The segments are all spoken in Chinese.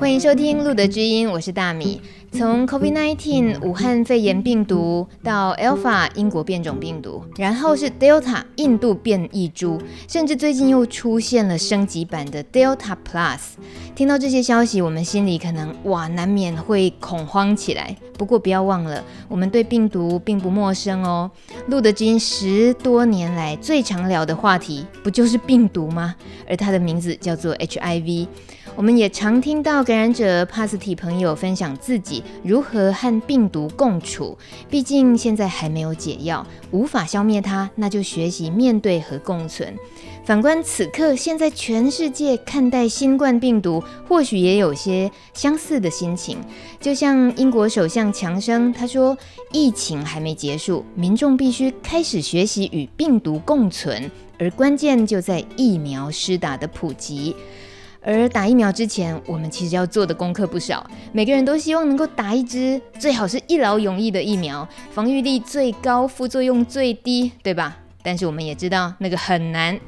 欢迎收听《路德知音》，我是大米。从 COVID-19 武汉肺炎病毒到 Alpha 英国变种病毒，然后是 Delta 印度变异株，甚至最近又出现了升级版的 Delta Plus。听到这些消息，我们心里可能哇，难免会恐慌起来。不过不要忘了，我们对病毒并不陌生哦。路德知音十多年来最常聊的话题，不就是病毒吗？而它的名字叫做 HIV。我们也常听到感染者帕斯提朋友分享自己如何和病毒共处。毕竟现在还没有解药，无法消灭它，那就学习面对和共存。反观此刻，现在全世界看待新冠病毒，或许也有些相似的心情。就像英国首相强生他说：“疫情还没结束，民众必须开始学习与病毒共存，而关键就在疫苗施打的普及。”而打疫苗之前，我们其实要做的功课不少。每个人都希望能够打一支最好是一劳永逸的疫苗，防御力最高，副作用最低，对吧？但是我们也知道那个很难。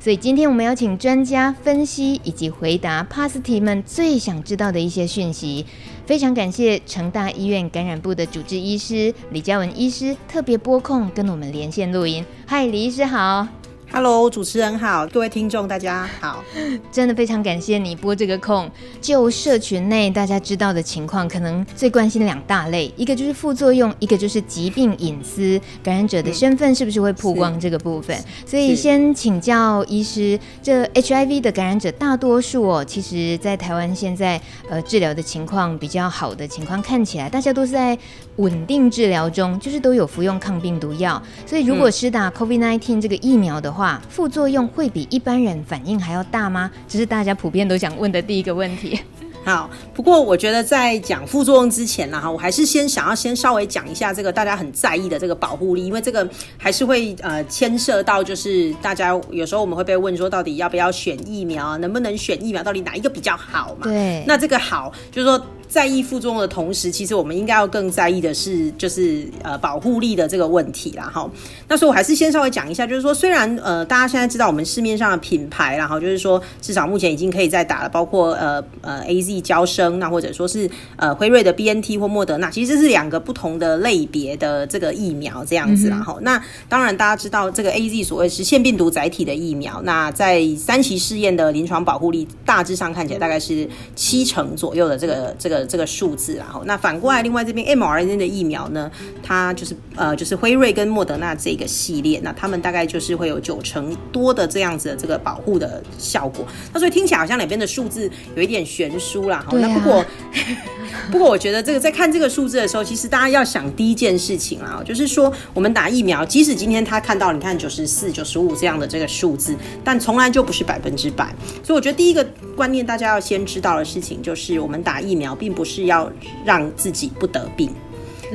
所以今天我们要请专家分析以及回答帕斯提们最想知道的一些讯息。非常感谢成大医院感染部的主治医师李嘉文医师特别拨空跟我们连线录音。嗨，李医师好。Hello，主持人好，各位听众大家好，真的非常感谢你拨这个空。就社群内大家知道的情况，可能最关心两大类，一个就是副作用，一个就是疾病隐私，感染者的身份是不是会曝光这个部分。所以先请教医师，这 HIV 的感染者大多数哦，其实在台湾现在呃治疗的情况比较好的情况看起来，大家都是在稳定治疗中，就是都有服用抗病毒药。所以如果施打 COVID-19 这个疫苗的话，话副作用会比一般人反应还要大吗？这是大家普遍都想问的第一个问题。好，不过我觉得在讲副作用之前呢，哈，我还是先想要先稍微讲一下这个大家很在意的这个保护力，因为这个还是会呃牵涉到，就是大家有时候我们会被问说，到底要不要选疫苗，能不能选疫苗，到底哪一个比较好嘛？对，那这个好就是说。在意副作用的同时，其实我们应该要更在意的是，就是呃保护力的这个问题啦。哈，那所以我还是先稍微讲一下，就是说，虽然呃大家现在知道我们市面上的品牌，然后就是说至少目前已经可以再打了，包括呃呃 A Z 交生，那或者说是呃辉瑞的 B N T 或莫德纳，其实这是两个不同的类别的这个疫苗这样子啦。哈、嗯，那当然大家知道这个 A Z 所谓是腺病毒载体的疫苗，那在三期试验的临床保护力大致上看起来大概是七成左右的这个这个。这个数字，然后那反过来，另外这边 mRNA 的疫苗呢，它就是呃，就是辉瑞跟莫德纳这个系列，那他们大概就是会有九成多的这样子的这个保护的效果。那所以听起来好像两边的数字有一点悬殊啦。好、啊，那不过 不过我觉得这个在看这个数字的时候，其实大家要想第一件事情啊，就是说我们打疫苗，即使今天他看到你看九十四、九十五这样的这个数字，但从来就不是百分之百。所以我觉得第一个观念大家要先知道的事情，就是我们打疫苗并。不是要让自己不得病，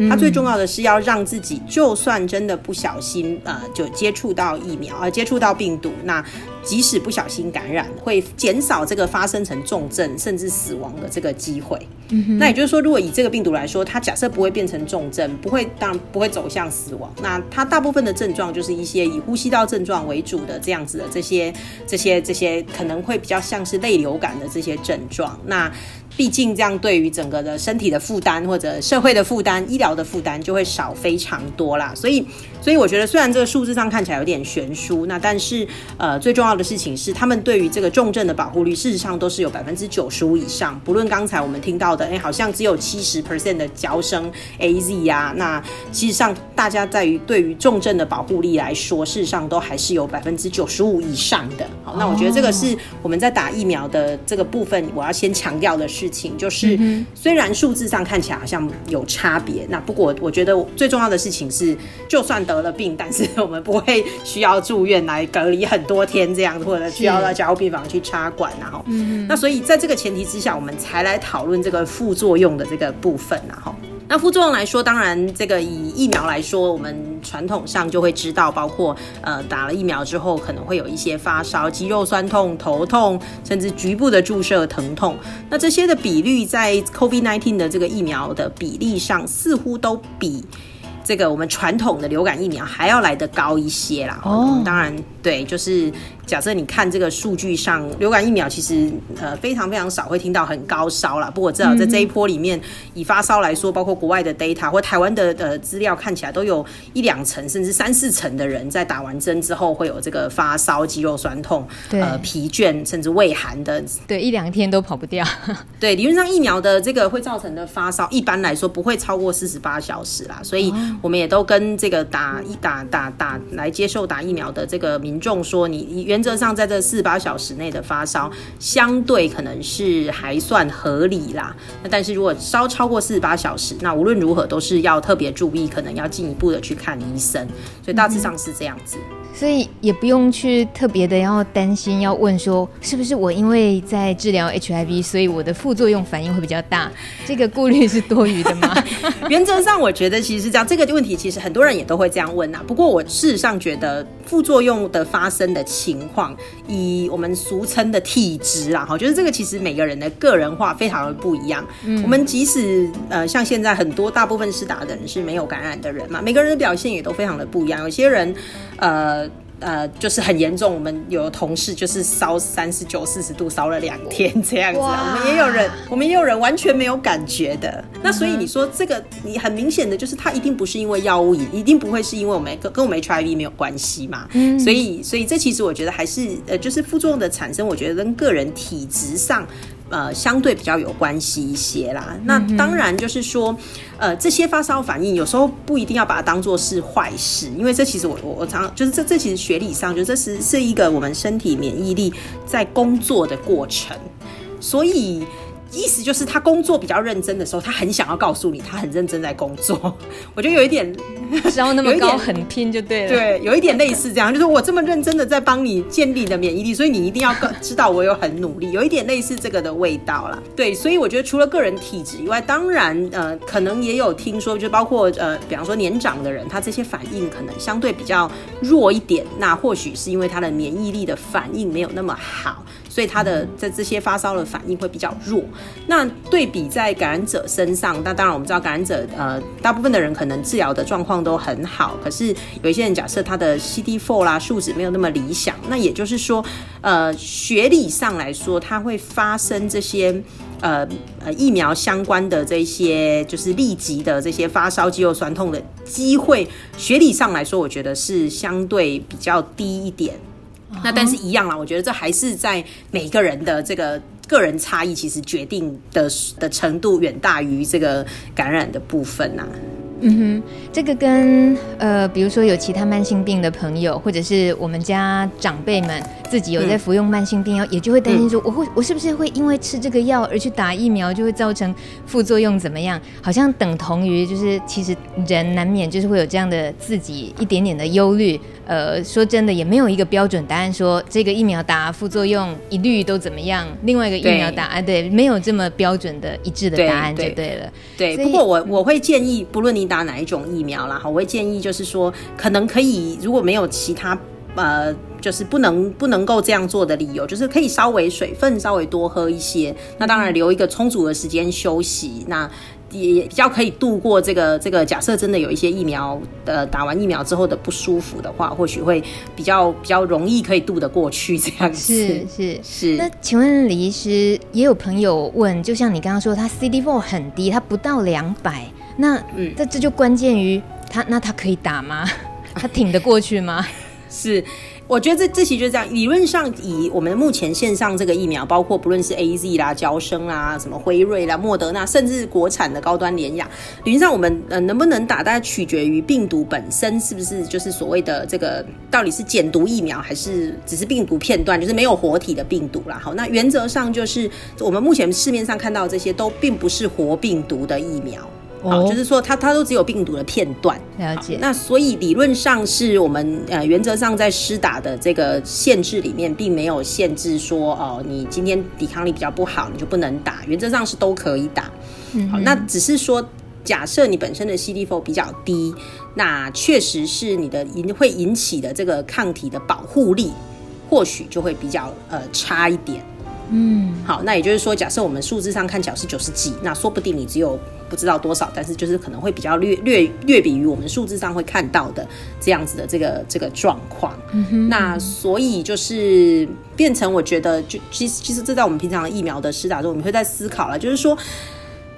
它最重要的是要让自己，就算真的不小心呃，就接触到疫苗，呃，接触到病毒，那即使不小心感染，会减少这个发生成重症甚至死亡的这个机会。那也就是说，如果以这个病毒来说，它假设不会变成重症，不会当然不会走向死亡，那它大部分的症状就是一些以呼吸道症状为主的这样子的这些这些这些可能会比较像是类流感的这些症状。那毕竟这样对于整个的身体的负担或者社会的负担、医疗的负担就会少非常多啦。所以，所以我觉得虽然这个数字上看起来有点悬殊，那但是呃最重要的事情是，他们对于这个重症的保护率事实上都是有百分之九十五以上。不论刚才我们听到的，哎，好像只有七十 percent 的娇生 AZ 呀，那其实上大家在于对于重症的保护力来说，事实上都还是有百分之九十五以上的。好，那我觉得这个是我们在打疫苗的这个部分，我要先强调的是。事情就是，虽然数字上看起来好像有差别，那不过我觉得最重要的事情是，就算得了病，但是我们不会需要住院来隔离很多天这样子，或者需要到加护病房去插管，然后，那所以在这个前提之下，我们才来讨论这个副作用的这个部分，然后。那副作用来说，当然这个以疫苗来说，我们传统上就会知道，包括呃打了疫苗之后可能会有一些发烧、肌肉酸痛、头痛，甚至局部的注射疼痛。那这些的比率在 COVID-19 的这个疫苗的比例上，似乎都比这个我们传统的流感疫苗还要来得高一些啦。哦，当然对，就是。假设你看这个数据上，流感疫苗其实呃非常非常少会听到很高烧啦。不过我知道在这一波里面，以发烧来说，包括国外的 data 或台湾的呃资料看起来，都有一两成甚至三四成的人在打完针之后会有这个发烧、肌肉酸痛、呃疲倦甚至畏寒的。对，一两天都跑不掉。对，理论上疫苗的这个会造成的发烧，一般来说不会超过四十八小时啦。所以我们也都跟这个打一打打打来接受打疫苗的这个民众说，你你原则上，在这四十八小时内的发烧，相对可能是还算合理啦。那但是如果烧超过四十八小时，那无论如何都是要特别注意，可能要进一步的去看医生。所以大致上是这样子。所以也不用去特别的要担心，要问说是不是我因为在治疗 HIV，所以我的副作用反应会比较大，这个顾虑是多余的吗？原则上我觉得其实是这样，这个问题其实很多人也都会这样问呐。不过我事实上觉得副作用的发生的情况，以我们俗称的体质啦，哈，就是这个其实每个人的个人化非常的不一样。嗯，我们即使呃像现在很多大部分是打的人是没有感染的人嘛，每个人的表现也都非常的不一样。有些人呃。呃，就是很严重。我们有同事就是烧三十九、四十度，烧了两天这样子。我们也有人，我们也有人完全没有感觉的。那所以你说这个，你很明显的就是，它一定不是因为药物，一定不会是因为我们跟跟我们 HIV 没有关系嘛。嗯。所以，所以这其实我觉得还是呃，就是副作用的产生，我觉得跟个人体质上。呃，相对比较有关系一些啦。那当然就是说，呃，这些发烧反应有时候不一定要把它当做是坏事，因为这其实我我我常就是这这其实学理上就这是是一个我们身体免疫力在工作的过程，所以。意思就是他工作比较认真的时候，他很想要告诉你他很认真在工作。我觉得有一点 要那么高，很拼就对了。对，有一点类似这样，就是 我这么认真的在帮你建立你的免疫力，所以你一定要知道我有很努力，有一点类似这个的味道啦。对，所以我觉得除了个人体质以外，当然呃，可能也有听说，就包括呃，比方说年长的人，他这些反应可能相对比较弱一点，那或许是因为他的免疫力的反应没有那么好。所以他的在这些发烧的反应会比较弱。那对比在感染者身上，那当然我们知道感染者呃，大部分的人可能治疗的状况都很好。可是有一些人假设他的 CD4 啦数值没有那么理想，那也就是说，呃，学理上来说，它会发生这些呃呃疫苗相关的这些就是立即的这些发烧、肌肉酸痛的机会，学理上来说，我觉得是相对比较低一点。那但是一样啦，我觉得这还是在每个人的这个个人差异，其实决定的的程度远大于这个感染的部分呐。嗯哼，这个跟呃，比如说有其他慢性病的朋友，或者是我们家长辈们自己有在服用慢性病药，嗯、也就会担心说，我会我是不是会因为吃这个药而去打疫苗，就会造成副作用怎么样？好像等同于就是其实人难免就是会有这样的自己一点点的忧虑。呃，说真的，也没有一个标准答案说这个疫苗打副作用一律都怎么样，另外一个疫苗打啊，对，没有这么标准的一致的答案就对了。对，对，不过我我会建议，不论你打哪一种疫苗啦，哈，我会建议就是说，可能可以，如果没有其他呃，就是不能不能够这样做的理由，就是可以稍微水分稍微多喝一些，那当然留一个充足的时间休息，那。也比较可以度过这个这个，假设真的有一些疫苗呃打完疫苗之后的不舒服的话，或许会比较比较容易可以度得过去这样子。是是是。那请问李医师，也有朋友问，就像你刚刚说，他 CD4 很低，他不到两百，那嗯，这这就关键于他，那他可以打吗？他挺得过去吗？是。我觉得这这期就是这样。理论上，以我们目前线上这个疫苗，包括不论是 AZ 啦、娇生啦、什么辉瑞啦、莫德纳，甚至国产的高端联亚，理论上我们呃能不能打，大概取决于病毒本身是不是就是所谓的这个到底是减毒疫苗，还是只是病毒片段，就是没有活体的病毒啦。好，那原则上就是我们目前市面上看到这些都并不是活病毒的疫苗。好，就是说它它都只有病毒的片段，了解。那所以理论上是我们呃原则上在施打的这个限制里面，并没有限制说哦，你今天抵抗力比较不好，你就不能打。原则上是都可以打。好，那只是说假设你本身的 CD4 比较低，那确实是你的引会引起的这个抗体的保护力，或许就会比较呃差一点。嗯，好，那也就是说，假设我们数字上看起来是九十几，那说不定你只有不知道多少，但是就是可能会比较略略略比于我们数字上会看到的这样子的这个这个状况。嗯哼，那所以就是变成我觉得就，就其实其实这在我们平常的疫苗的施打中，我们会在思考了，就是说，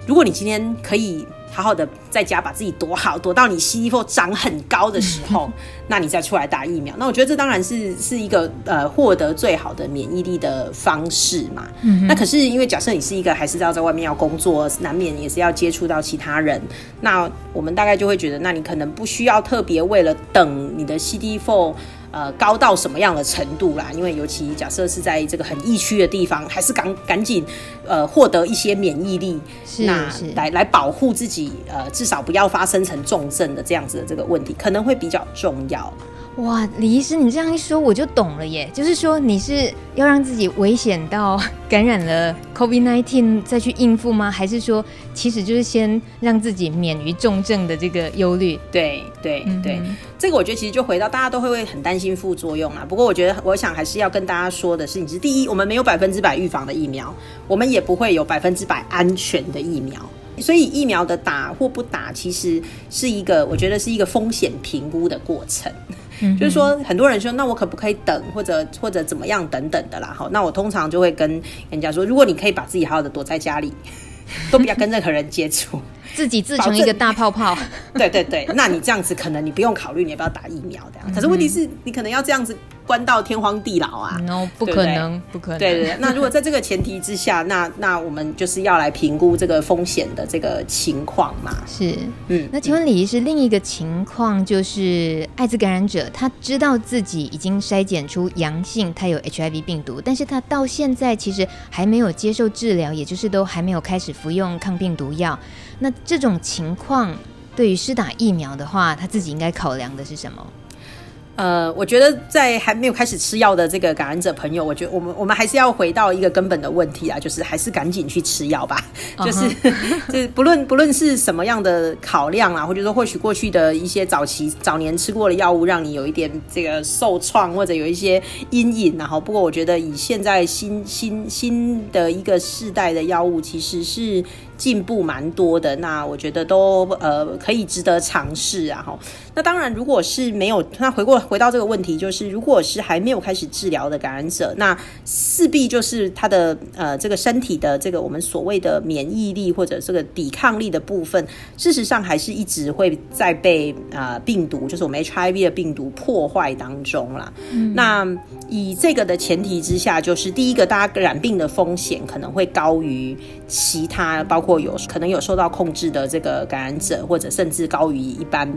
如果你今天可以。好好的在家把自己躲好，躲到你 CD4 长很高的时候，那你再出来打疫苗。那我觉得这当然是是一个呃获得最好的免疫力的方式嘛。嗯、那可是因为假设你是一个还是要在外面要工作，难免也是要接触到其他人，那我们大概就会觉得，那你可能不需要特别为了等你的 CD4。呃，高到什么样的程度啦？因为尤其假设是在这个很疫区的地方，还是赶赶紧呃获得一些免疫力，是那是来来保护自己，呃，至少不要发生成重症的这样子的这个问题，可能会比较重要。哇，李医师，你这样一说，我就懂了耶。就是说，你是要让自己危险到感染了 COVID-19 再去应付吗？还是说，其实就是先让自己免于重症的这个忧虑？对对对，这个我觉得其实就回到大家都会会很担心副作用啊。不过我觉得，我想还是要跟大家说的是，你是第一，我们没有百分之百预防的疫苗，我们也不会有百分之百安全的疫苗。所以疫苗的打或不打，其实是一个我觉得是一个风险评估的过程。就是说，很多人说，那我可不可以等，或者或者怎么样等等的啦。好，那我通常就会跟人家说，如果你可以把自己好好的躲在家里，都不要跟任何人接触，自己自成一个大泡泡。对对对，那你这样子可能你不用考虑你要不要打疫苗这样。可是问题是你可能要这样子。关到天荒地老啊？No，不可能，不可能。对对对，那如果在这个前提之下，那那我们就是要来评估这个风险的这个情况嘛。是，嗯。那请问李医师，另一个情况就是艾滋感染者，他知道自己已经筛检出阳性，他有 HIV 病毒，但是他到现在其实还没有接受治疗，也就是都还没有开始服用抗病毒药。那这种情况，对于施打疫苗的话，他自己应该考量的是什么？呃，我觉得在还没有开始吃药的这个感染者朋友，我觉得我们我们还是要回到一个根本的问题啊，就是还是赶紧去吃药吧。Uh huh. 就是 就是不论不论是什么样的考量啊，或者说或许过去的一些早期早年吃过的药物，让你有一点这个受创或者有一些阴影，然后不过我觉得以现在新新新的一个世代的药物，其实是。进步蛮多的，那我觉得都呃可以值得尝试啊哈。那当然，如果是没有，那回过回到这个问题，就是如果是还没有开始治疗的感染者，那势必就是他的呃这个身体的这个我们所谓的免疫力或者这个抵抗力的部分，事实上还是一直会在被呃病毒，就是我们 HIV 的病毒破坏当中啦。嗯、那以这个的前提之下，就是第一个，大家染病的风险可能会高于其他，包括。或有可能有受到控制的这个感染者，或者甚至高于一般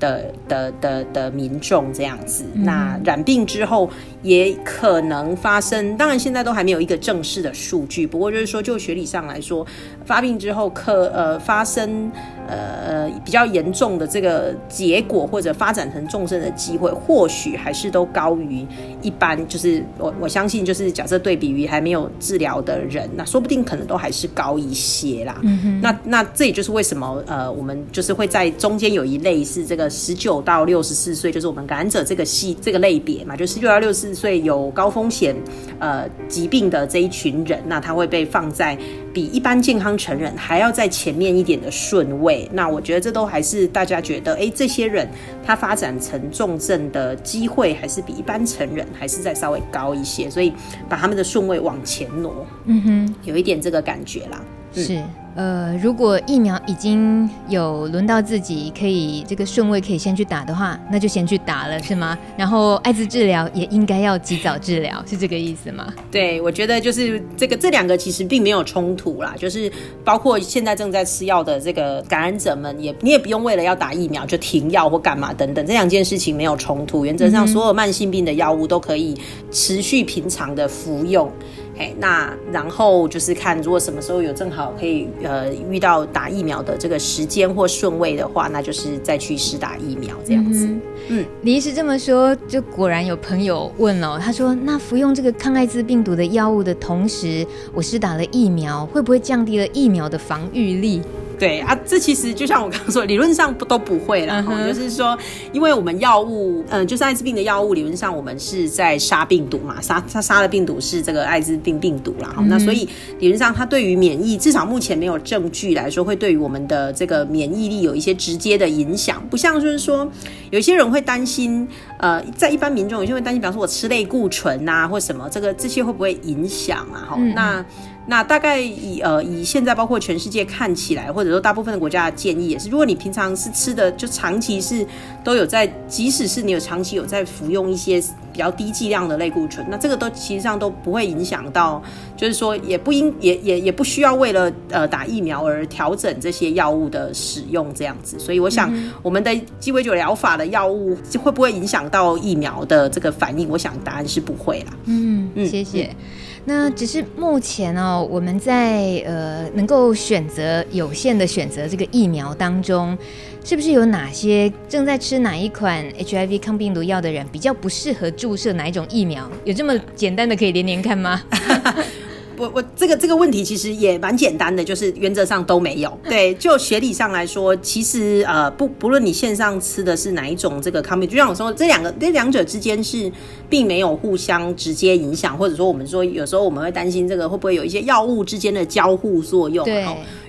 的的的的民众这样子。嗯、那染病之后也可能发生，当然现在都还没有一个正式的数据。不过就是说，就学理上来说，发病之后可呃发生呃比较严重的这个结果，或者发展成重症的机会，或许还是都高于一般。就是我我相信，就是假设对比于还没有治疗的人，那说不定可能都还是高一些啦。嗯哼，那那这也就是为什么呃，我们就是会在中间有一类是这个十九到六十四岁，就是我们感染者这个系这个类别嘛，就十九到六十四岁有高风险呃疾病的这一群人，那他会被放在比一般健康成人还要在前面一点的顺位。那我觉得这都还是大家觉得，哎、欸，这些人他发展成重症的机会还是比一般成人还是再稍微高一些，所以把他们的顺位往前挪，嗯哼，有一点这个感觉啦。是，呃，如果疫苗已经有轮到自己，可以这个顺位可以先去打的话，那就先去打了，是吗？然后艾滋治疗也应该要及早治疗，是这个意思吗？对，我觉得就是这个这两个其实并没有冲突啦，就是包括现在正在吃药的这个感染者们也，也你也不用为了要打疫苗就停药或干嘛等等，这两件事情没有冲突，原则上所有慢性病的药物都可以持续平常的服用。嘿，那然后就是看，如果什么时候有正好可以呃遇到打疫苗的这个时间或顺位的话，那就是再去试打疫苗这样子。嗯，嗯，李医师这么说，就果然有朋友问了，他说：“那服用这个抗艾滋病毒的药物的同时，我是打了疫苗，会不会降低了疫苗的防御力？”对啊，这其实就像我刚刚说，理论上不都不会了。Uh-huh. 就是说，因为我们药物，嗯、呃，就是艾滋病的药物，理论上我们是在杀病毒嘛，杀它杀的病毒是这个艾滋病病毒啦。Uh-huh. 那所以理论上，它对于免疫，至少目前没有证据来说会对于我们的这个免疫力有一些直接的影响。不像就是说，有一些人会担心，呃，在一般民众有些会担心，比方说我吃类固醇啊，或什么，这个这些会不会影响啊？哈、uh-huh.，那。那大概以呃以现在包括全世界看起来，或者说大部分的国家的建议也是，如果你平常是吃的就长期是都有在，即使是你有长期有在服用一些比较低剂量的类固醇，那这个都其实上都不会影响到，就是说也不应也也也不需要为了呃打疫苗而调整这些药物的使用这样子。所以我想我们的鸡尾酒疗法的药物会不会影响到疫苗的这个反应？我想答案是不会啦。嗯嗯，谢谢。嗯那只是目前哦，我们在呃能够选择有限的选择这个疫苗当中，是不是有哪些正在吃哪一款 HIV 抗病毒药的人比较不适合注射哪一种疫苗？有这么简单的可以连连看吗？我我这个这个问题其实也蛮简单的，就是原则上都没有。对，就学理上来说，其实呃不不论你线上吃的是哪一种这个抗病，就像我说，这两个这两者之间是并没有互相直接影响，或者说我们说有时候我们会担心这个会不会有一些药物之间的交互作用。对。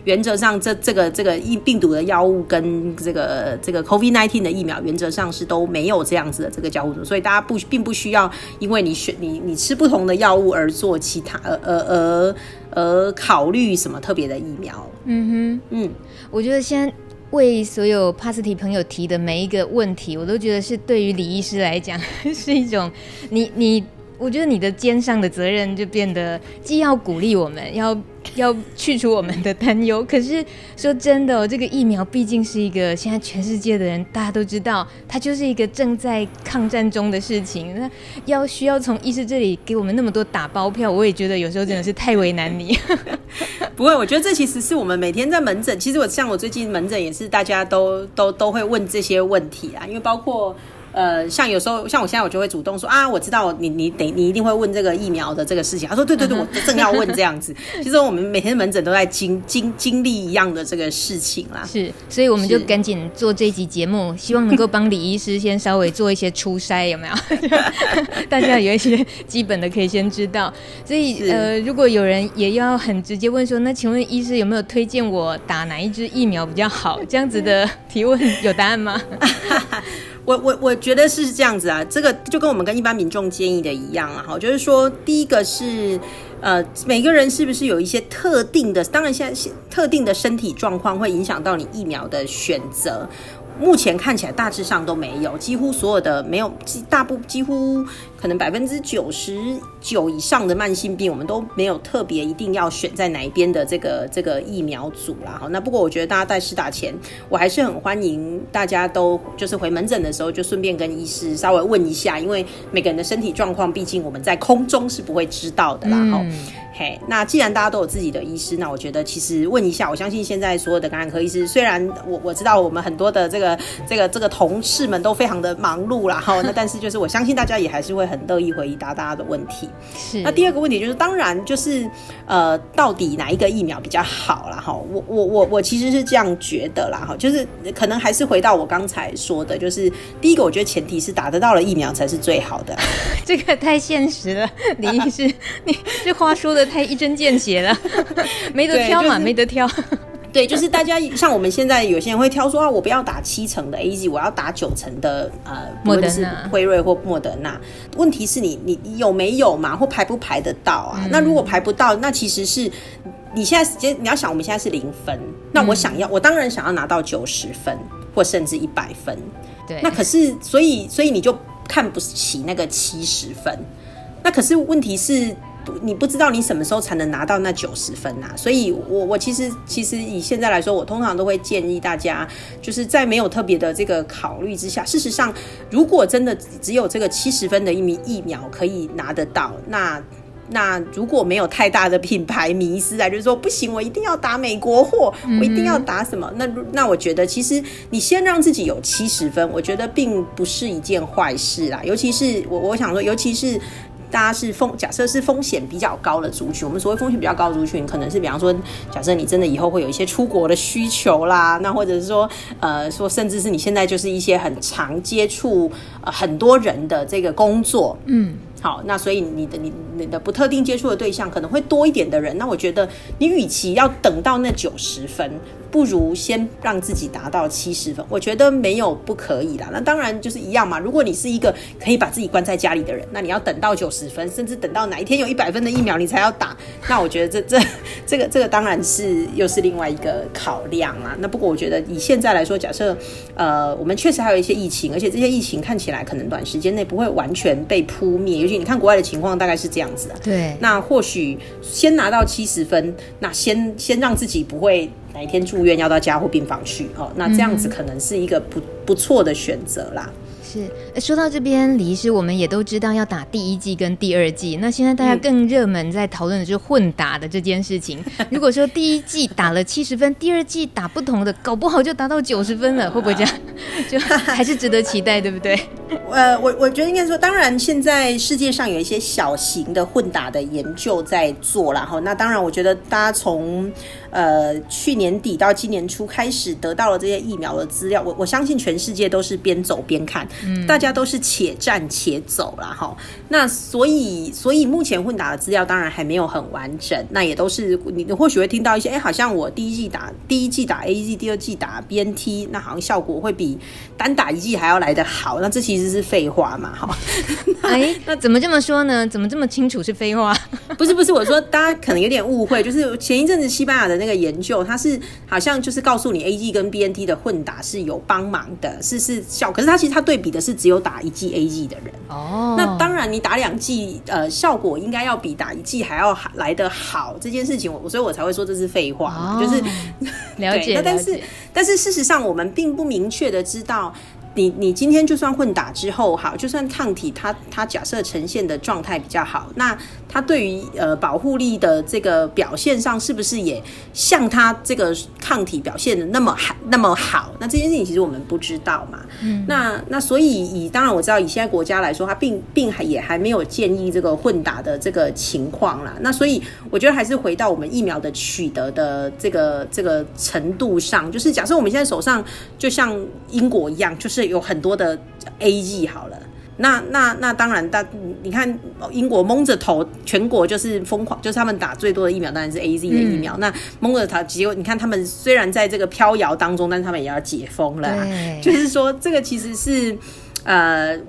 原则上，这这个这个疫病毒的药物跟这个这个 COVID-19 的疫苗，原则上是都没有这样子的这个交互，所以大家不并不需要因为你选你你吃不同的药物而做其他呃呃呃而考虑什么特别的疫苗。嗯哼，嗯，我觉得先为所有帕斯提朋友提的每一个问题，我都觉得是对于李医师来讲 是一种你你，我觉得你的肩上的责任就变得既要鼓励我们要。要去除我们的担忧，可是说真的哦，这个疫苗毕竟是一个现在全世界的人大家都知道，它就是一个正在抗战中的事情。那要需要从医师这里给我们那么多打包票，我也觉得有时候真的是太为难你。不会，我觉得这其实是我们每天在门诊，其实我像我最近门诊也是大家都都都会问这些问题啊，因为包括。呃，像有时候，像我现在，我就会主动说啊，我知道你你得你一定会问这个疫苗的这个事情。他说对对对，我正要问这样子。其实我们每天门诊都在经经经历一样的这个事情啦。是，所以我们就赶紧做这集节目，希望能够帮李医师先稍微做一些初筛，有没有？大家有一些基本的可以先知道。所以呃，如果有人也要很直接问说，那请问医师有没有推荐我打哪一支疫苗比较好？这样子的提问有答案吗？我我我觉得是这样子啊，这个就跟我们跟一般民众建议的一样啊，哈，就是说，第一个是，呃，每个人是不是有一些特定的，当然现在特定的身体状况会影响到你疫苗的选择。目前看起来大致上都没有，几乎所有的没有，大部几乎可能百分之九十九以上的慢性病，我们都没有特别一定要选在哪一边的这个这个疫苗组啦。好，那不过我觉得大家在施打前，我还是很欢迎大家都就是回门诊的时候就顺便跟医师稍微问一下，因为每个人的身体状况，毕竟我们在空中是不会知道的啦。好、嗯。嘿、那既然大家都有自己的医师，那我觉得其实问一下，我相信现在所有的感染科医师，虽然我我知道我们很多的这个这个这个同事们都非常的忙碌啦哈，那但是就是我相信大家也还是会很乐意回答大家的问题。是。那第二个问题就是，当然就是呃，到底哪一个疫苗比较好啦哈？我我我我其实是这样觉得啦哈，就是可能还是回到我刚才说的，就是第一个，我觉得前提是打得到了疫苗才是最好的。这个太现实了，李医师，你这话说的。太一针见血了，没得挑嘛，就是、没得挑。对，就是大家像我们现在有些人会挑说啊，我不要打七成的 AZ，我要打九成的呃，莫德纳、辉瑞或莫德纳。问题是你你有没有嘛，或排不排得到啊？嗯、那如果排不到，那其实是你现在其实你要想，我们现在是零分，那我想要，嗯、我当然想要拿到九十分或甚至一百分。对，那可是所以所以你就看不起那个七十分。那可是问题是。你不知道你什么时候才能拿到那九十分呐、啊？所以我，我我其实其实以现在来说，我通常都会建议大家，就是在没有特别的这个考虑之下，事实上，如果真的只有这个七十分的一名疫苗可以拿得到，那那如果没有太大的品牌迷失啊，就是说不行，我一定要打美国货，我一定要打什么？那那我觉得，其实你先让自己有七十分，我觉得并不是一件坏事啦。尤其是我我想说，尤其是。大家是风，假设是风险比较高的族群，我们所谓风险比较高的族群，可能是比方说，假设你真的以后会有一些出国的需求啦，那或者是说，呃，说甚至是你现在就是一些很常接触呃很多人的这个工作，嗯。好，那所以你的你你的不特定接触的对象可能会多一点的人，那我觉得你与其要等到那九十分。不如先让自己达到七十分，我觉得没有不可以啦。那当然就是一样嘛。如果你是一个可以把自己关在家里的人，那你要等到九十分，甚至等到哪一天有一百分的疫苗你才要打，那我觉得这这这个这个当然是又是另外一个考量啊。那不过我觉得以现在来说，假设呃我们确实还有一些疫情，而且这些疫情看起来可能短时间内不会完全被扑灭，尤其你看国外的情况大概是这样子啊。对，那或许先拿到七十分，那先先让自己不会。哪一天住院要到加护病房去哦，那这样子可能是一个不不错的选择啦。是，说到这边，李医师，我们也都知道要打第一季跟第二季。那现在大家更热门在讨论的就是混打的这件事情。如果说第一季打了七十分，第二季打不同的，搞不好就达到九十分了，会不会这样？就还是值得期待，对不对？呃，我我觉得应该说，当然现在世界上有一些小型的混打的研究在做啦。哈。那当然，我觉得大家从呃去年底到今年初开始得到了这些疫苗的资料，我我相信全世界都是边走边看。大家都是且战且走啦哈，那所以所以目前混打的资料当然还没有很完整，那也都是你或许会听到一些，哎、欸，好像我第一季打第一季打 AZ，第二季打 BNT，那好像效果会比单打一季还要来得好，那这其实是废话嘛，哈。哎、欸，那怎么这么说呢？怎么这么清楚是废话？不是不是，我说大家可能有点误会，就是前一阵子西班牙的那个研究，它是好像就是告诉你 A G 跟 BNT 的混打是有帮忙的，是是效，可是它其实它对比的是只有打一剂 A G 的人哦。那当然，你打两剂，呃，效果应该要比打一剂还要来得好。这件事情，我所以，我才会说这是废话就是 了解。那但是，但是事实上，我们并不明确的知道。你你今天就算混打之后好，就算抗体它它假设呈现的状态比较好，那它对于呃保护力的这个表现上是不是也像它这个抗体表现的那么好那么好？那这件事情其实我们不知道嘛。嗯，那那所以以当然我知道以现在国家来说，它并并还也还没有建议这个混打的这个情况啦。那所以我觉得还是回到我们疫苗的取得的这个这个程度上，就是假设我们现在手上就像英国一样，就是。有很多的 AZ 好了，那那那当然，大你看英国蒙着头，全国就是疯狂，就是他们打最多的疫苗当然是 AZ 的疫苗。嗯、那蒙着头，结果你看他们虽然在这个飘摇当中，但是他们也要解封了。就是说，这个其实是呃。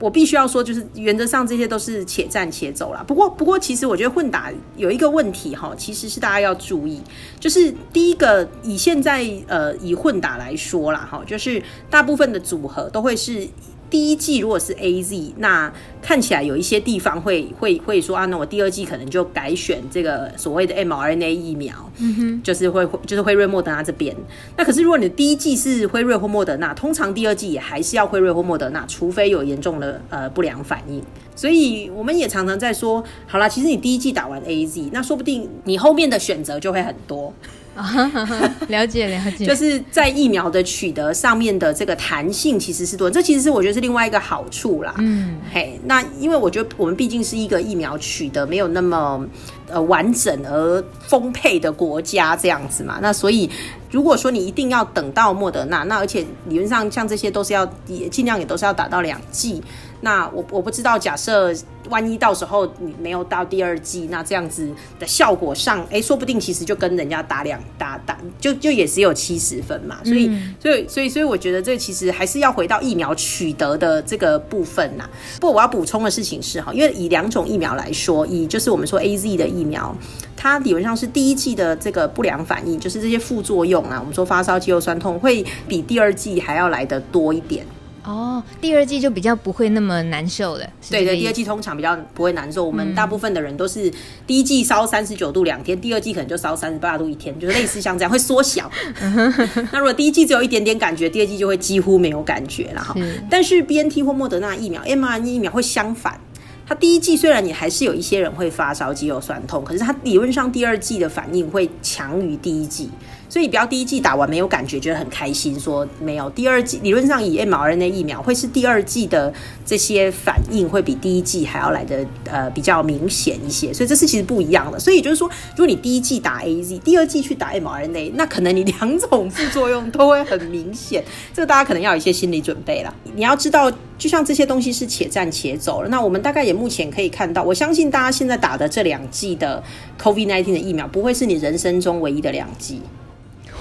我必须要说，就是原则上这些都是且战且走啦。不过，不过，其实我觉得混打有一个问题哈，其实是大家要注意，就是第一个，以现在呃以混打来说啦哈，就是大部分的组合都会是。第一季如果是 AZ，那看起来有一些地方会会会说啊，那我第二季可能就改选这个所谓的 mRNA 疫苗，嗯哼，就是会就是辉瑞莫德纳这边。那可是如果你的第一季是辉瑞或莫德纳，通常第二季也还是要辉瑞或莫德纳，除非有严重的呃不良反应。所以我们也常常在说，好啦，其实你第一季打完 AZ，那说不定你后面的选择就会很多。了解了解，就是在疫苗的取得上面的这个弹性其实是多，这其实是我觉得是另外一个好处啦。嗯，嘿，那因为我觉得我们毕竟是一个疫苗取得没有那么呃完整而丰沛的国家这样子嘛，那所以如果说你一定要等到莫德纳，那而且理论上像这些都是要也尽量也都是要打到两剂。那我我不知道，假设万一到时候你没有到第二季，那这样子的效果上，哎、欸，说不定其实就跟人家打两打打，就就也只有七十分嘛。所以，嗯、所以，所以，所以，我觉得这其实还是要回到疫苗取得的这个部分呐。不过我要补充的事情是哈，因为以两种疫苗来说，以就是我们说 AZ 的疫苗，它理论上是第一季的这个不良反应，就是这些副作用啊，我们说发烧、肌肉酸痛，会比第二季还要来得多一点。哦，第二季就比较不会那么难受了。对对，第二季通常比较不会难受。我们大部分的人都是第一季烧三十九度两天，第二季可能就烧三十八度一天，就是类似像这样会缩小。那如果第一季只有一点点感觉，第二季就会几乎没有感觉了哈。但是 BNT 或莫德纳疫苗、mRNA 疫苗会相反，它第一季虽然你还是有一些人会发烧、肌肉酸痛，可是它理论上第二季的反应会强于第一剂。所以不要第一剂打完没有感觉，觉得很开心，说没有。第二剂理论上以 mRNA 疫苗会是第二剂的这些反应会比第一剂还要来的呃比较明显一些，所以这是其实不一样的。所以就是说，如果你第一剂打 AZ，第二剂去打 mRNA，那可能你两种副作用都会很明显，这个大家可能要有一些心理准备了。你要知道，就像这些东西是且战且走了，那我们大概也目前可以看到，我相信大家现在打的这两剂的 COVID-19 的疫苗不会是你人生中唯一的两剂。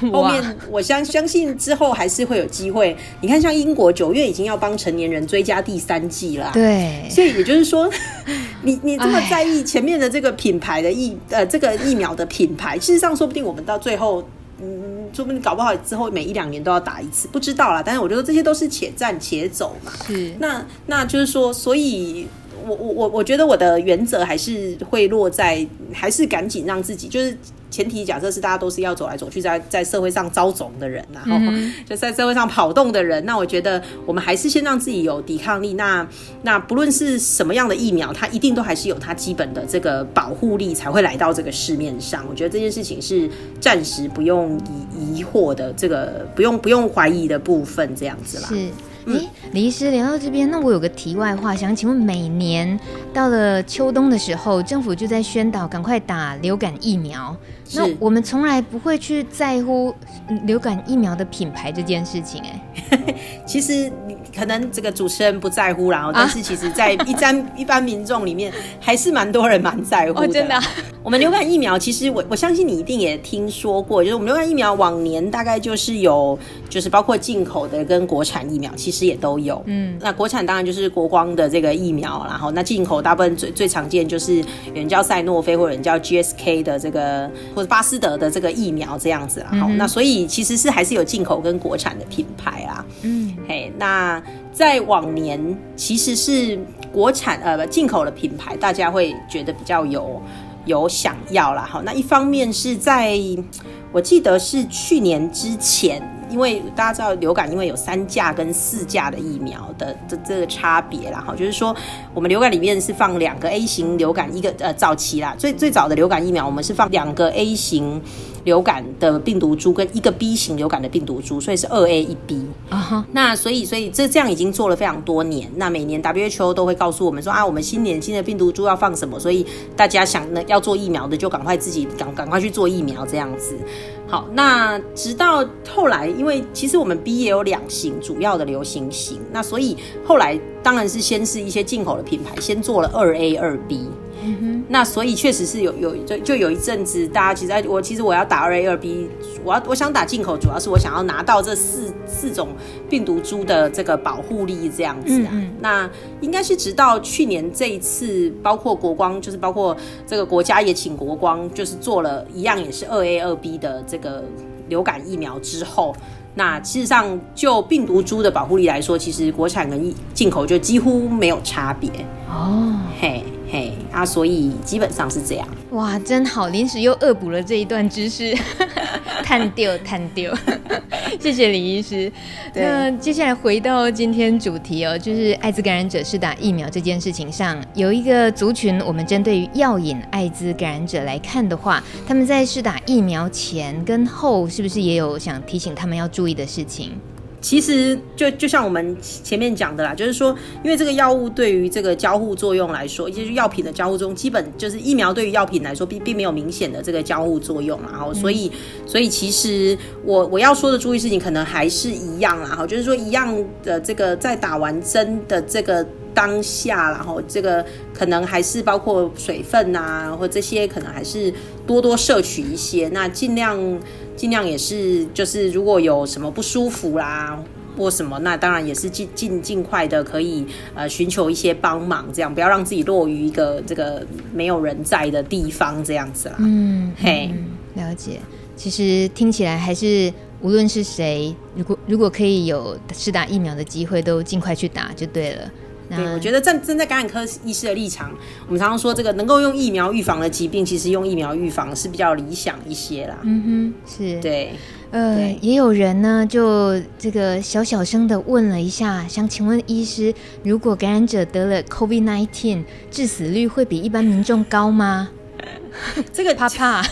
后面我相相信之后还是会有机会。你看，像英国九月已经要帮成年人追加第三季了，对，所以也就是说，你你这么在意前面的这个品牌的疫呃这个疫苗的品牌，事实上说不定我们到最后，嗯，说不定搞不好之后每一两年都要打一次，不知道啦。但是我觉得这些都是且战且走嘛。是，那那就是说，所以我我我我觉得我的原则还是会落在，还是赶紧让自己就是。前提假设是大家都是要走来走去，在在社会上招总的人，然后 就在社会上跑动的人，那我觉得我们还是先让自己有抵抗力。那那不论是什么样的疫苗，它一定都还是有它基本的这个保护力，才会来到这个市面上。我觉得这件事情是暂时不用疑疑惑的，这个不用不用怀疑的部分，这样子啦。是。李医师聊到这边，那我有个题外话，想请问，每年到了秋冬的时候，政府就在宣导赶快打流感疫苗。那我们从来不会去在乎流感疫苗的品牌这件事情，哎，其实可能这个主持人不在乎啦，但是其实，在一般 一般民众里面，还是蛮多人蛮在乎的。真的，我们流感疫苗，其实我我相信你一定也听说过，就是我们流感疫苗往年大概就是有，就是包括进口的跟国产疫苗，其实也都有。嗯，那国产当然就是国光的这个疫苗，然后那进口大部分最最常见就是有人叫赛诺菲或者人叫 GSK 的这个。或者巴斯德的这个疫苗这样子啦，好、嗯，那所以其实是还是有进口跟国产的品牌啦。嗯，嘿，那在往年其实是国产呃进口的品牌，大家会觉得比较有有想要啦。好，那一方面是在我记得是去年之前。因为大家知道流感，因为有三价跟四价的疫苗的这这个差别啦，哈，就是说我们流感里面是放两个 A 型流感，一个呃早期啦，最最早的流感疫苗我们是放两个 A 型流感的病毒株跟一个 B 型流感的病毒株，所以是二 A 一 B 啊哈。那所以所以这这样已经做了非常多年，那每年 WHO 都会告诉我们说啊，我们新年新的病毒株要放什么，所以大家想呢要做疫苗的就赶快自己赶赶快去做疫苗这样子。好，那直到后来，因为其实我们 B 也有两型主要的流行型，那所以后来当然是先是一些进口的品牌先做了二 A 二 B。那所以确实是有有就就有一阵子，大家其实我其实我要打二 A 二 B，我要我想打进口，主要是我想要拿到这四四种病毒株的这个保护力这样子啊。嗯嗯，那应该是直到去年这一次，包括国光，就是包括这个国家也请国光，就是做了一样也是二 A 二 B 的这个流感疫苗之后，那事实上就病毒株的保护力来说，其实国产跟进口就几乎没有差别哦，嘿。嘿、啊，所以基本上是这样。哇，真好，临时又恶补了这一段知识，探丢探丢，谢谢李医师。那接下来回到今天主题哦，就是艾滋感染者是打疫苗这件事情上，有一个族群，我们针对于药瘾艾滋感染者来看的话，他们在试打疫苗前跟后，是不是也有想提醒他们要注意的事情？其实就就像我们前面讲的啦，就是说，因为这个药物对于这个交互作用来说，也就是药品的交互中，基本就是疫苗对于药品来说并并没有明显的这个交互作用，然后所以所以其实我我要说的注意事情可能还是一样啦，哈，就是说一样的这个在打完针的这个当下，然后这个可能还是包括水分啊，或这些可能还是多多摄取一些，那尽量。尽量也是，就是如果有什么不舒服啦，或什么，那当然也是尽尽尽快的可以呃寻求一些帮忙，这样不要让自己落于一个这个没有人在的地方这样子啦。嗯，嘿，了解。其实听起来还是无论是谁，如果如果可以有试打疫苗的机会，都尽快去打就对了。对，我觉得站站在感染科医师的立场，我们常常说这个能够用疫苗预防的疾病，其实用疫苗预防是比较理想一些啦。嗯哼，是对。呃，也有人呢，就这个小小声的问了一下，想请问医师，如果感染者得了 COVID-19，致死率会比一般民众高吗？这个怕怕，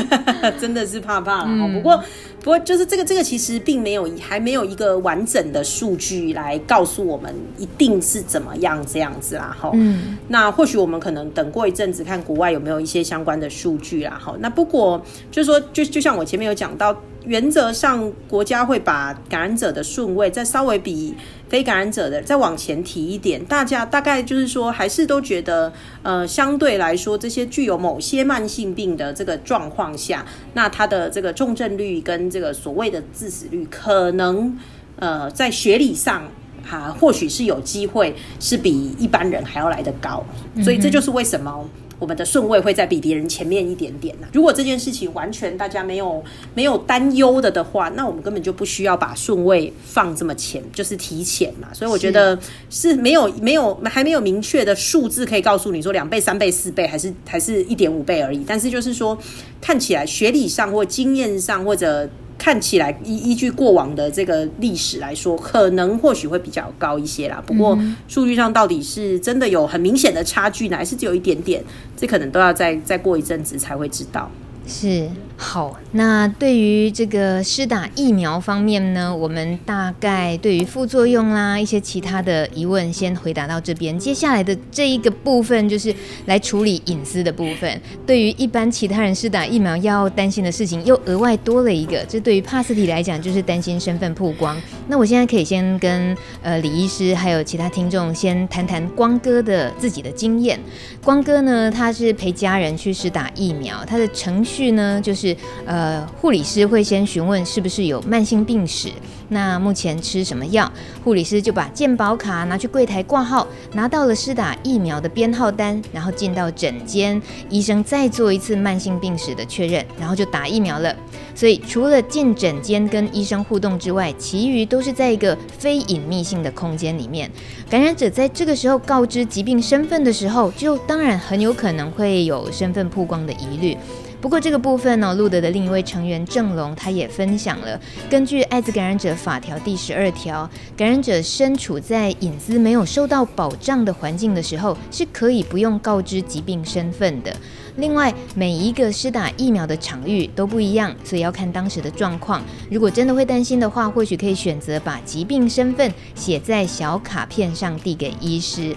真的是怕怕了。嗯、不过。不过，就是这个，这个其实并没有，还没有一个完整的数据来告诉我们一定是怎么样这样子啦。哈，嗯，那或许我们可能等过一阵子，看国外有没有一些相关的数据啦。哈，那不过就是说，就就像我前面有讲到。原则上，国家会把感染者的顺位再稍微比非感染者的再往前提一点。大家大概就是说，还是都觉得，呃，相对来说，这些具有某些慢性病的这个状况下，那他的这个重症率跟这个所谓的致死率，可能呃，在学理上哈，或许是有机会是比一般人还要来得高。所以这就是为什么。我们的顺位会在比别人前面一点点呢。如果这件事情完全大家没有没有担忧的的话，那我们根本就不需要把顺位放这么前，就是提前嘛。所以我觉得是没有没有还没有明确的数字可以告诉你说两倍、三倍、四倍，还是还是一点五倍而已。但是就是说，看起来学理上或经验上或者。看起来依依据过往的这个历史来说，可能或许会比较高一些啦。不过数据上到底是真的有很明显的差距呢，还是只有一点点？这可能都要再再过一阵子才会知道。是好，那对于这个施打疫苗方面呢，我们大概对于副作用啦，一些其他的疑问，先回答到这边。接下来的这一个部分，就是来处理隐私的部分。对于一般其他人施打疫苗要担心的事情，又额外多了一个。这对于帕斯提来讲，就是担心身份曝光。那我现在可以先跟呃李医师还有其他听众先谈谈光哥的自己的经验。光哥呢，他是陪家人去施打疫苗，他的程序。序呢，就是呃，护理师会先询问是不是有慢性病史，那目前吃什么药，护理师就把健保卡拿去柜台挂号，拿到了施打疫苗的编号单，然后进到诊间，医生再做一次慢性病史的确认，然后就打疫苗了。所以除了进诊间跟医生互动之外，其余都是在一个非隐秘性的空间里面。感染者在这个时候告知疾病身份的时候，就当然很有可能会有身份曝光的疑虑。不过这个部分呢，路德的另一位成员郑龙他也分享了，根据艾滋感染者法条第十二条，感染者身处在隐私没有受到保障的环境的时候，是可以不用告知疾病身份的。另外，每一个施打疫苗的场域都不一样，所以要看当时的状况。如果真的会担心的话，或许可以选择把疾病身份写在小卡片上递给医师。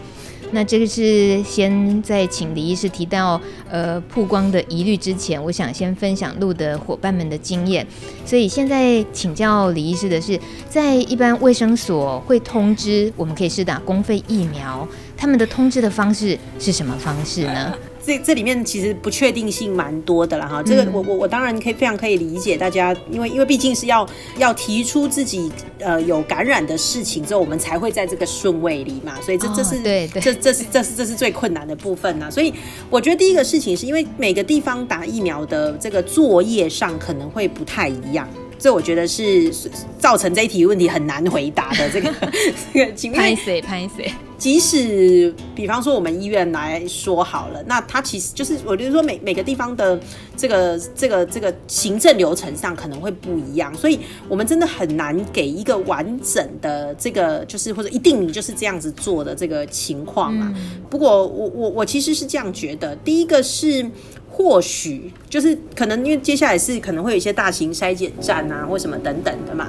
那这个是先在请李医师提到呃曝光的疑虑之前，我想先分享录的伙伴们的经验。所以现在请教李医师的是，在一般卫生所会通知我们可以施打公费疫苗，他们的通知的方式是什么方式呢？这这里面其实不确定性蛮多的啦哈，这个我我我当然可以非常可以理解大家，因为因为毕竟是要要提出自己呃有感染的事情之后，我们才会在这个顺位里嘛，所以这这是、哦、对，对这这是这是这是最困难的部分呐。所以我觉得第一个事情是因为每个地方打疫苗的这个作业上可能会不太一样。这我觉得是造成这一题问题很难回答的这个 这个情况。拍谁拍谢。即使比方说我们医院来说好了，那它其实就是我觉得说每每个地方的这个这个这个行政流程上可能会不一样，所以我们真的很难给一个完整的这个就是或者一定你就是这样子做的这个情况嘛。不过我我我其实是这样觉得，第一个是。或许就是可能，因为接下来是可能会有一些大型筛检站啊，或什么等等的嘛。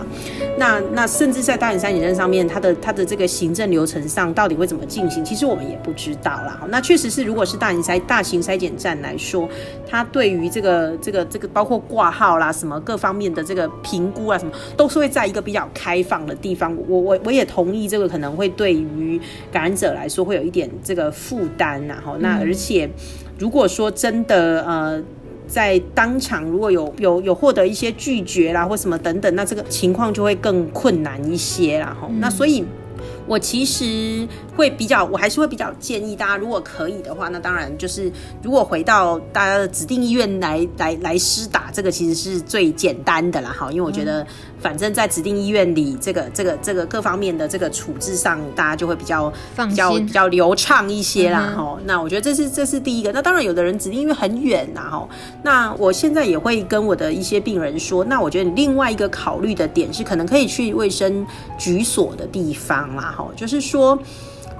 那那甚至在大型筛检站上面，它的它的这个行政流程上到底会怎么进行，其实我们也不知道啦。那确实是，如果是大型筛大型筛检站来说，它对于这个这个这个包括挂号啦什么各方面的这个评估啊什么，都是会在一个比较开放的地方。我我我也同意，这个可能会对于感染者来说会有一点这个负担，然后那而且。如果说真的，呃，在当场如果有有有获得一些拒绝啦，或什么等等，那这个情况就会更困难一些啦。哈、嗯。那所以，我其实会比较，我还是会比较建议大家，如果可以的话，那当然就是如果回到大家的指定医院来来来施打，这个其实是最简单的啦。哈，因为我觉得。反正，在指定医院里，这个、这个、这个各方面的这个处置上，大家就会比较放心、比较比较流畅一些啦。哈、嗯，那我觉得这是这是第一个。那当然，有的人指定医院很远呐，哈。那我现在也会跟我的一些病人说，那我觉得你另外一个考虑的点是，可能可以去卫生局所的地方啦，好，就是说。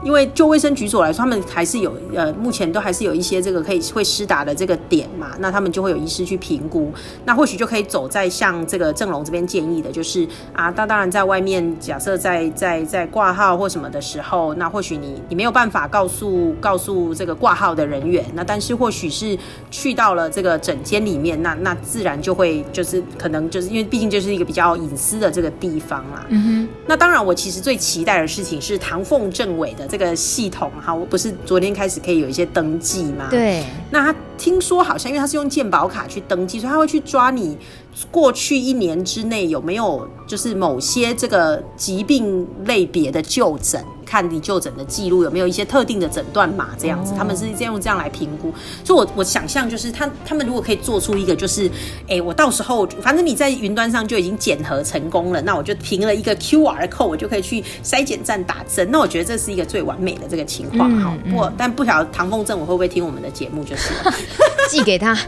因为就卫生局所来说，他们还是有呃，目前都还是有一些这个可以会施打的这个点嘛，那他们就会有医师去评估，那或许就可以走在像这个郑龙这边建议的，就是啊，那当然在外面假设在在在挂号或什么的时候，那或许你你没有办法告诉告诉这个挂号的人员，那但是或许是去到了这个诊间里面，那那自然就会就是可能就是因为毕竟就是一个比较隐私的这个地方啦。嗯哼，那当然我其实最期待的事情是唐凤政委的这个系统哈，我不是昨天开始可以有一些登记吗？对，那他听说好像因为他是用健保卡去登记，所以他会去抓你。过去一年之内有没有就是某些这个疾病类别的就诊，看你就诊的记录有没有一些特定的诊断码这样子，他们是这样用这样来评估。所以我，我我想象就是他他们如果可以做出一个就是，哎，我到时候反正你在云端上就已经检核成功了，那我就凭了一个 QR code，我就可以去筛检站打针。那我觉得这是一个最完美的这个情况好。不过，但不晓得唐凤正我会不会听我们的节目，就是 寄给他。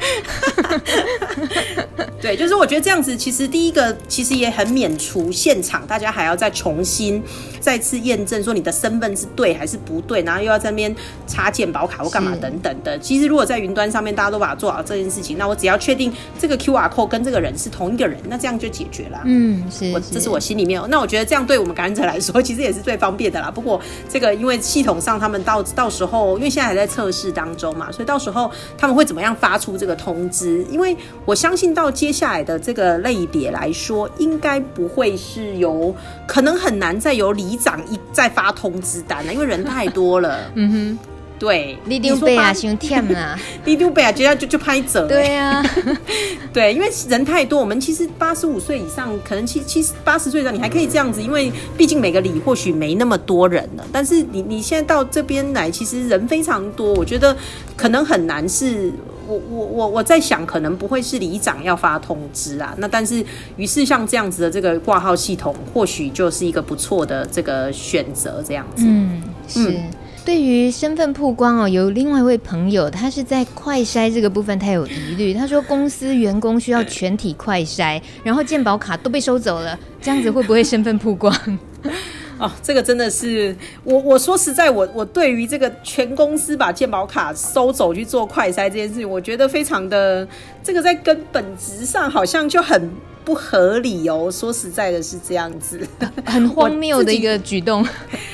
对，就是我觉得这样子，其实第一个其实也很免除现场大家还要再重新再次验证说你的身份是对还是不对，然后又要在那边插件保卡或干嘛等等的。其实如果在云端上面大家都把它做好这件事情，那我只要确定这个 QR code 跟这个人是同一个人，那这样就解决了。嗯，是，我这是我心里面。那我觉得这样对我们感染者来说，其实也是最方便的啦。不过这个因为系统上他们到到时候，因为现在还在测试当中嘛，所以到时候他们会怎么样发出这个通知？因为我相信到接下来的这个类别来说，应该不会是由，可能很难再由里长一再发通知单了，因为人太多了。嗯哼，对，你丢背啊，兄弟啊，你丢背 啊，接下来就就拍走。对啊，对，因为人太多，我们其实八十五岁以上，可能七七八十岁以上，你还可以这样子，因为毕竟每个里或许没那么多人了。但是你你现在到这边来，其实人非常多，我觉得可能很难是。我我我我在想，可能不会是里长要发通知啊。那但是，于是像这样子的这个挂号系统，或许就是一个不错的这个选择，这样子。嗯，是。嗯、对于身份曝光哦，有另外一位朋友，他是在快筛这个部分他有疑虑。他说，公司员工需要全体快筛，然后健保卡都被收走了，这样子会不会身份曝光？哦，这个真的是我我说实在，我我对于这个全公司把健保卡收走去做快筛这件事情，我觉得非常的这个在根本质上好像就很不合理哦。说实在的，是这样子，很荒谬的一个举动。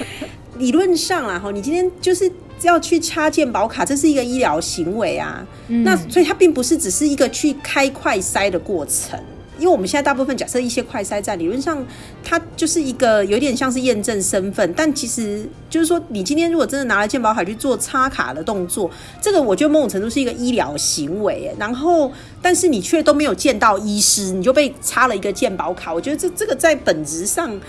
理论上啊，哈，你今天就是要去插健保卡，这是一个医疗行为啊，嗯、那所以它并不是只是一个去开快筛的过程。因为我们现在大部分假设一些快筛站，理论上它就是一个有点像是验证身份，但其实就是说，你今天如果真的拿了健保卡去做插卡的动作，这个我觉得某种程度是一个医疗行为，然后但是你却都没有见到医师，你就被插了一个健保卡，我觉得这这个在本质上。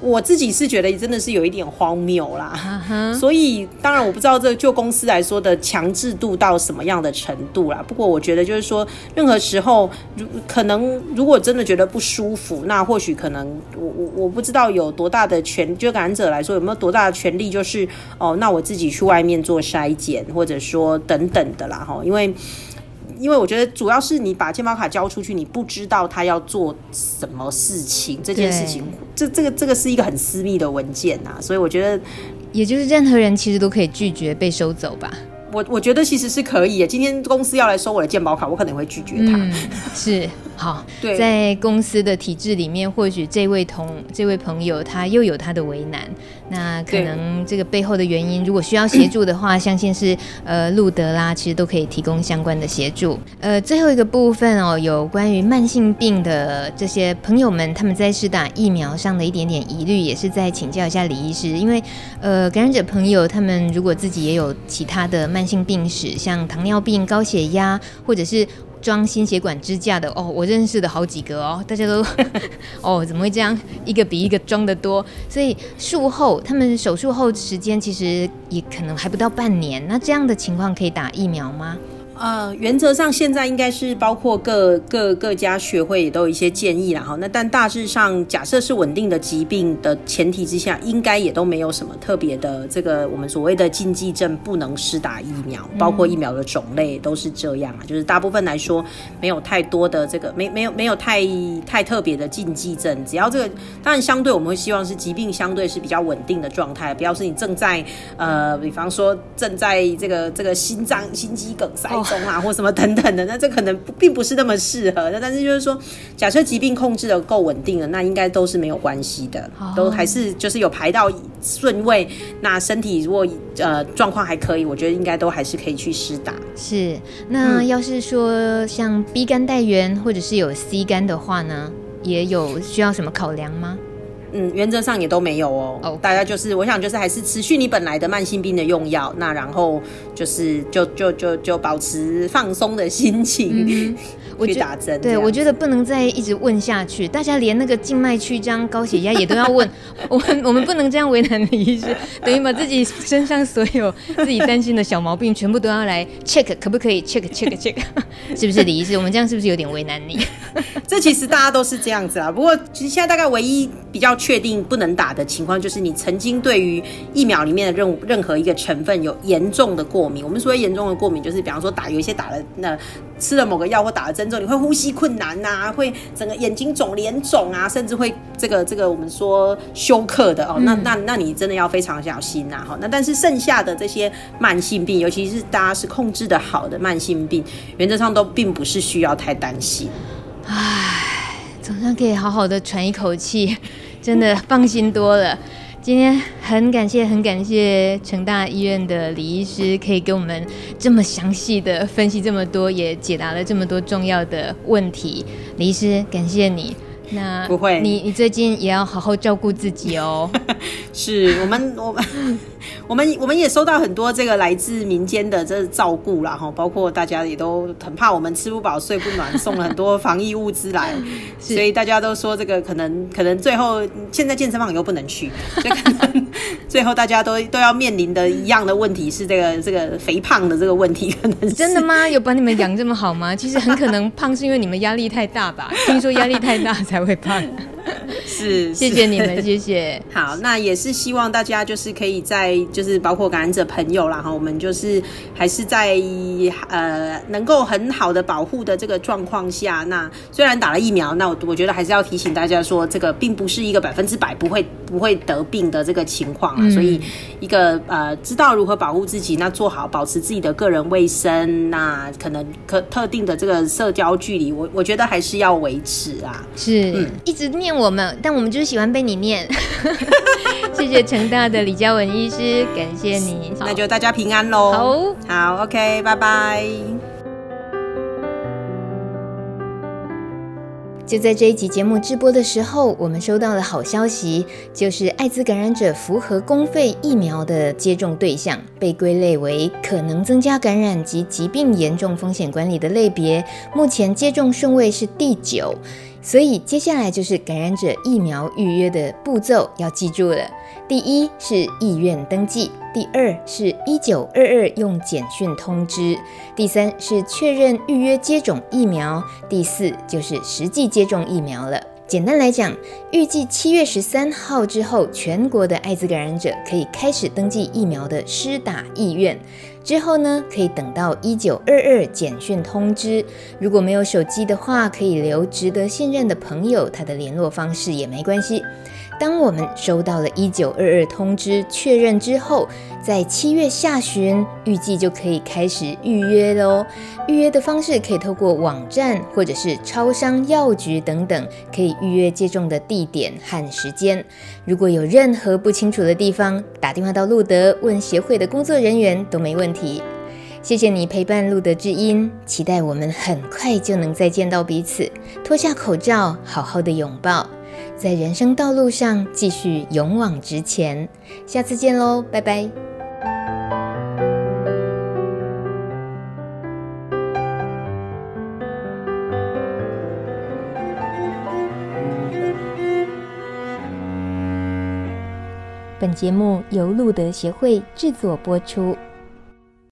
我自己是觉得真的是有一点荒谬啦所以当然我不知道这就公司来说的强制度到什么样的程度啦。不过我觉得就是说，任何时候如可能如果真的觉得不舒服，那或许可能我我我不知道有多大的权，就感染者来说有没有多大的权利，就是哦，那我自己去外面做筛检，或者说等等的啦哈，因为。因为我觉得主要是你把健保卡交出去，你不知道他要做什么事情，这件事情，这这个这个是一个很私密的文件呐，所以我觉得，也就是任何人其实都可以拒绝被收走吧。我我觉得其实是可以。今天公司要来收我的健保卡，我可能会拒绝他。嗯、是好，对，在公司的体制里面，或许这位同这位朋友他又有他的为难。那可能这个背后的原因，如果需要协助的话，相信是呃路德啦，其实都可以提供相关的协助。呃，最后一个部分哦，有关于慢性病的这些朋友们，他们在试打疫苗上的一点点疑虑，也是在请教一下李医师，因为呃感染者朋友他们如果自己也有其他的慢性病史，像糖尿病、高血压，或者是。装心血管支架的哦，我认识的好几个哦，大家都 哦，怎么会这样？一个比一个装的多，所以术后他们手术后时间其实也可能还不到半年，那这样的情况可以打疫苗吗？呃，原则上现在应该是包括各各各家学会也都有一些建议啦哈。那但大致上，假设是稳定的疾病的前提之下，应该也都没有什么特别的这个我们所谓的禁忌症不能施打疫苗，包括疫苗的种类都是这样啊。就是大部分来说，没有太多的这个没没有没有太太特别的禁忌症。只要这个当然相对我们会希望是疾病相对是比较稳定的状态，不要是你正在呃，比方说正在这个这个心脏心肌梗塞。中啊，或什么等等的，那这可能并不是那么适合。那但是就是说，假设疾病控制的够稳定了，那应该都是没有关系的，都还是就是有排到顺位。那身体如果呃状况还可以，我觉得应该都还是可以去施打。是，那要是说像 B 肝带源或者是有 C 肝的话呢，也有需要什么考量吗？嗯，原则上也都没有哦。哦，大家就是，我想就是还是持续你本来的慢性病的用药，那然后就是就就就就保持放松的心情。嗯 去打针，对，我觉得不能再一直问下去。大家连那个静脉曲张、高血压也都要问，我们我们不能这样为难李医师，等于把自己身上所有自己担心的小毛病全部都要来 check，可不可以 check check check，是不是李医师？我们这样是不是有点为难你？这其实大家都是这样子啊。不过其实现在大概唯一比较确定不能打的情况，就是你曾经对于疫苗里面的任任何一个成分有严重的过敏。我们所谓严重的过敏，就是比方说打有一些打了那吃了某个药或打了针之后。你会呼吸困难呐、啊，会整个眼睛肿、脸肿啊，甚至会这个这个我们说休克的哦。嗯、那那那你真的要非常小心呐、啊。哈，那但是剩下的这些慢性病，尤其是大家是控制的好的慢性病，原则上都并不是需要太担心。唉，总算可以好好的喘一口气，真的放心多了。今天很感谢，很感谢成大医院的李医师，可以给我们这么详细的分析这么多，也解答了这么多重要的问题。李医师，感谢你。那不会，你你最近也要好好照顾自己哦。是我们我们 我们我们也收到很多这个来自民间的这照顾啦哈，包括大家也都很怕我们吃不饱睡不暖，送了很多防疫物资来，所以大家都说这个可能可能最后现在健身房又不能去，所以可能最后大家都都要面临的一样的问题是这个这个肥胖的这个问题，可能是真的吗？有把你们养这么好吗？其实很可能胖是因为你们压力太大吧？听说压力太大才会胖。是，谢谢你们，谢谢。好，那也是希望大家就是可以在，就是包括感染者朋友啦，哈，我们就是还是在呃能够很好的保护的这个状况下，那虽然打了疫苗，那我我觉得还是要提醒大家说，这个并不是一个百分之百不会不会得病的这个情况啊，嗯、所以一个呃知道如何保护自己，那做好保持自己的个人卫生，那可能可特定的这个社交距离，我我觉得还是要维持啊。是，嗯，一直念我们。但我们就是喜欢被你念，谢谢成大的李嘉文医师，感谢你，那就大家平安喽。好，好，OK，拜拜。就在这一集节目直播的时候，我们收到了好消息，就是艾滋感染者符合公费疫苗的接种对象，被归类为可能增加感染及疾病严重风险管理的类别，目前接种顺位是第九。所以接下来就是感染者疫苗预约的步骤，要记住了。第一是意愿登记，第二是一九二二用简讯通知，第三是确认预约接种疫苗，第四就是实际接种疫苗了。简单来讲，预计七月十三号之后，全国的艾滋感染者可以开始登记疫苗的施打意愿。之后呢，可以等到一九二二简讯通知。如果没有手机的话，可以留值得信任的朋友他的联络方式也没关系。当我们收到了一九二二通知确认之后，在七月下旬预计就可以开始预约喽。预约的方式可以透过网站或者是超商、药局等等，可以预约接种的地点和时间。如果有任何不清楚的地方，打电话到路德问协会的工作人员都没问题。谢谢你陪伴路德之音，期待我们很快就能再见到彼此，脱下口罩，好好的拥抱。在人生道路上继续勇往直前，下次见喽，拜拜。本节目由路德协会制作播出。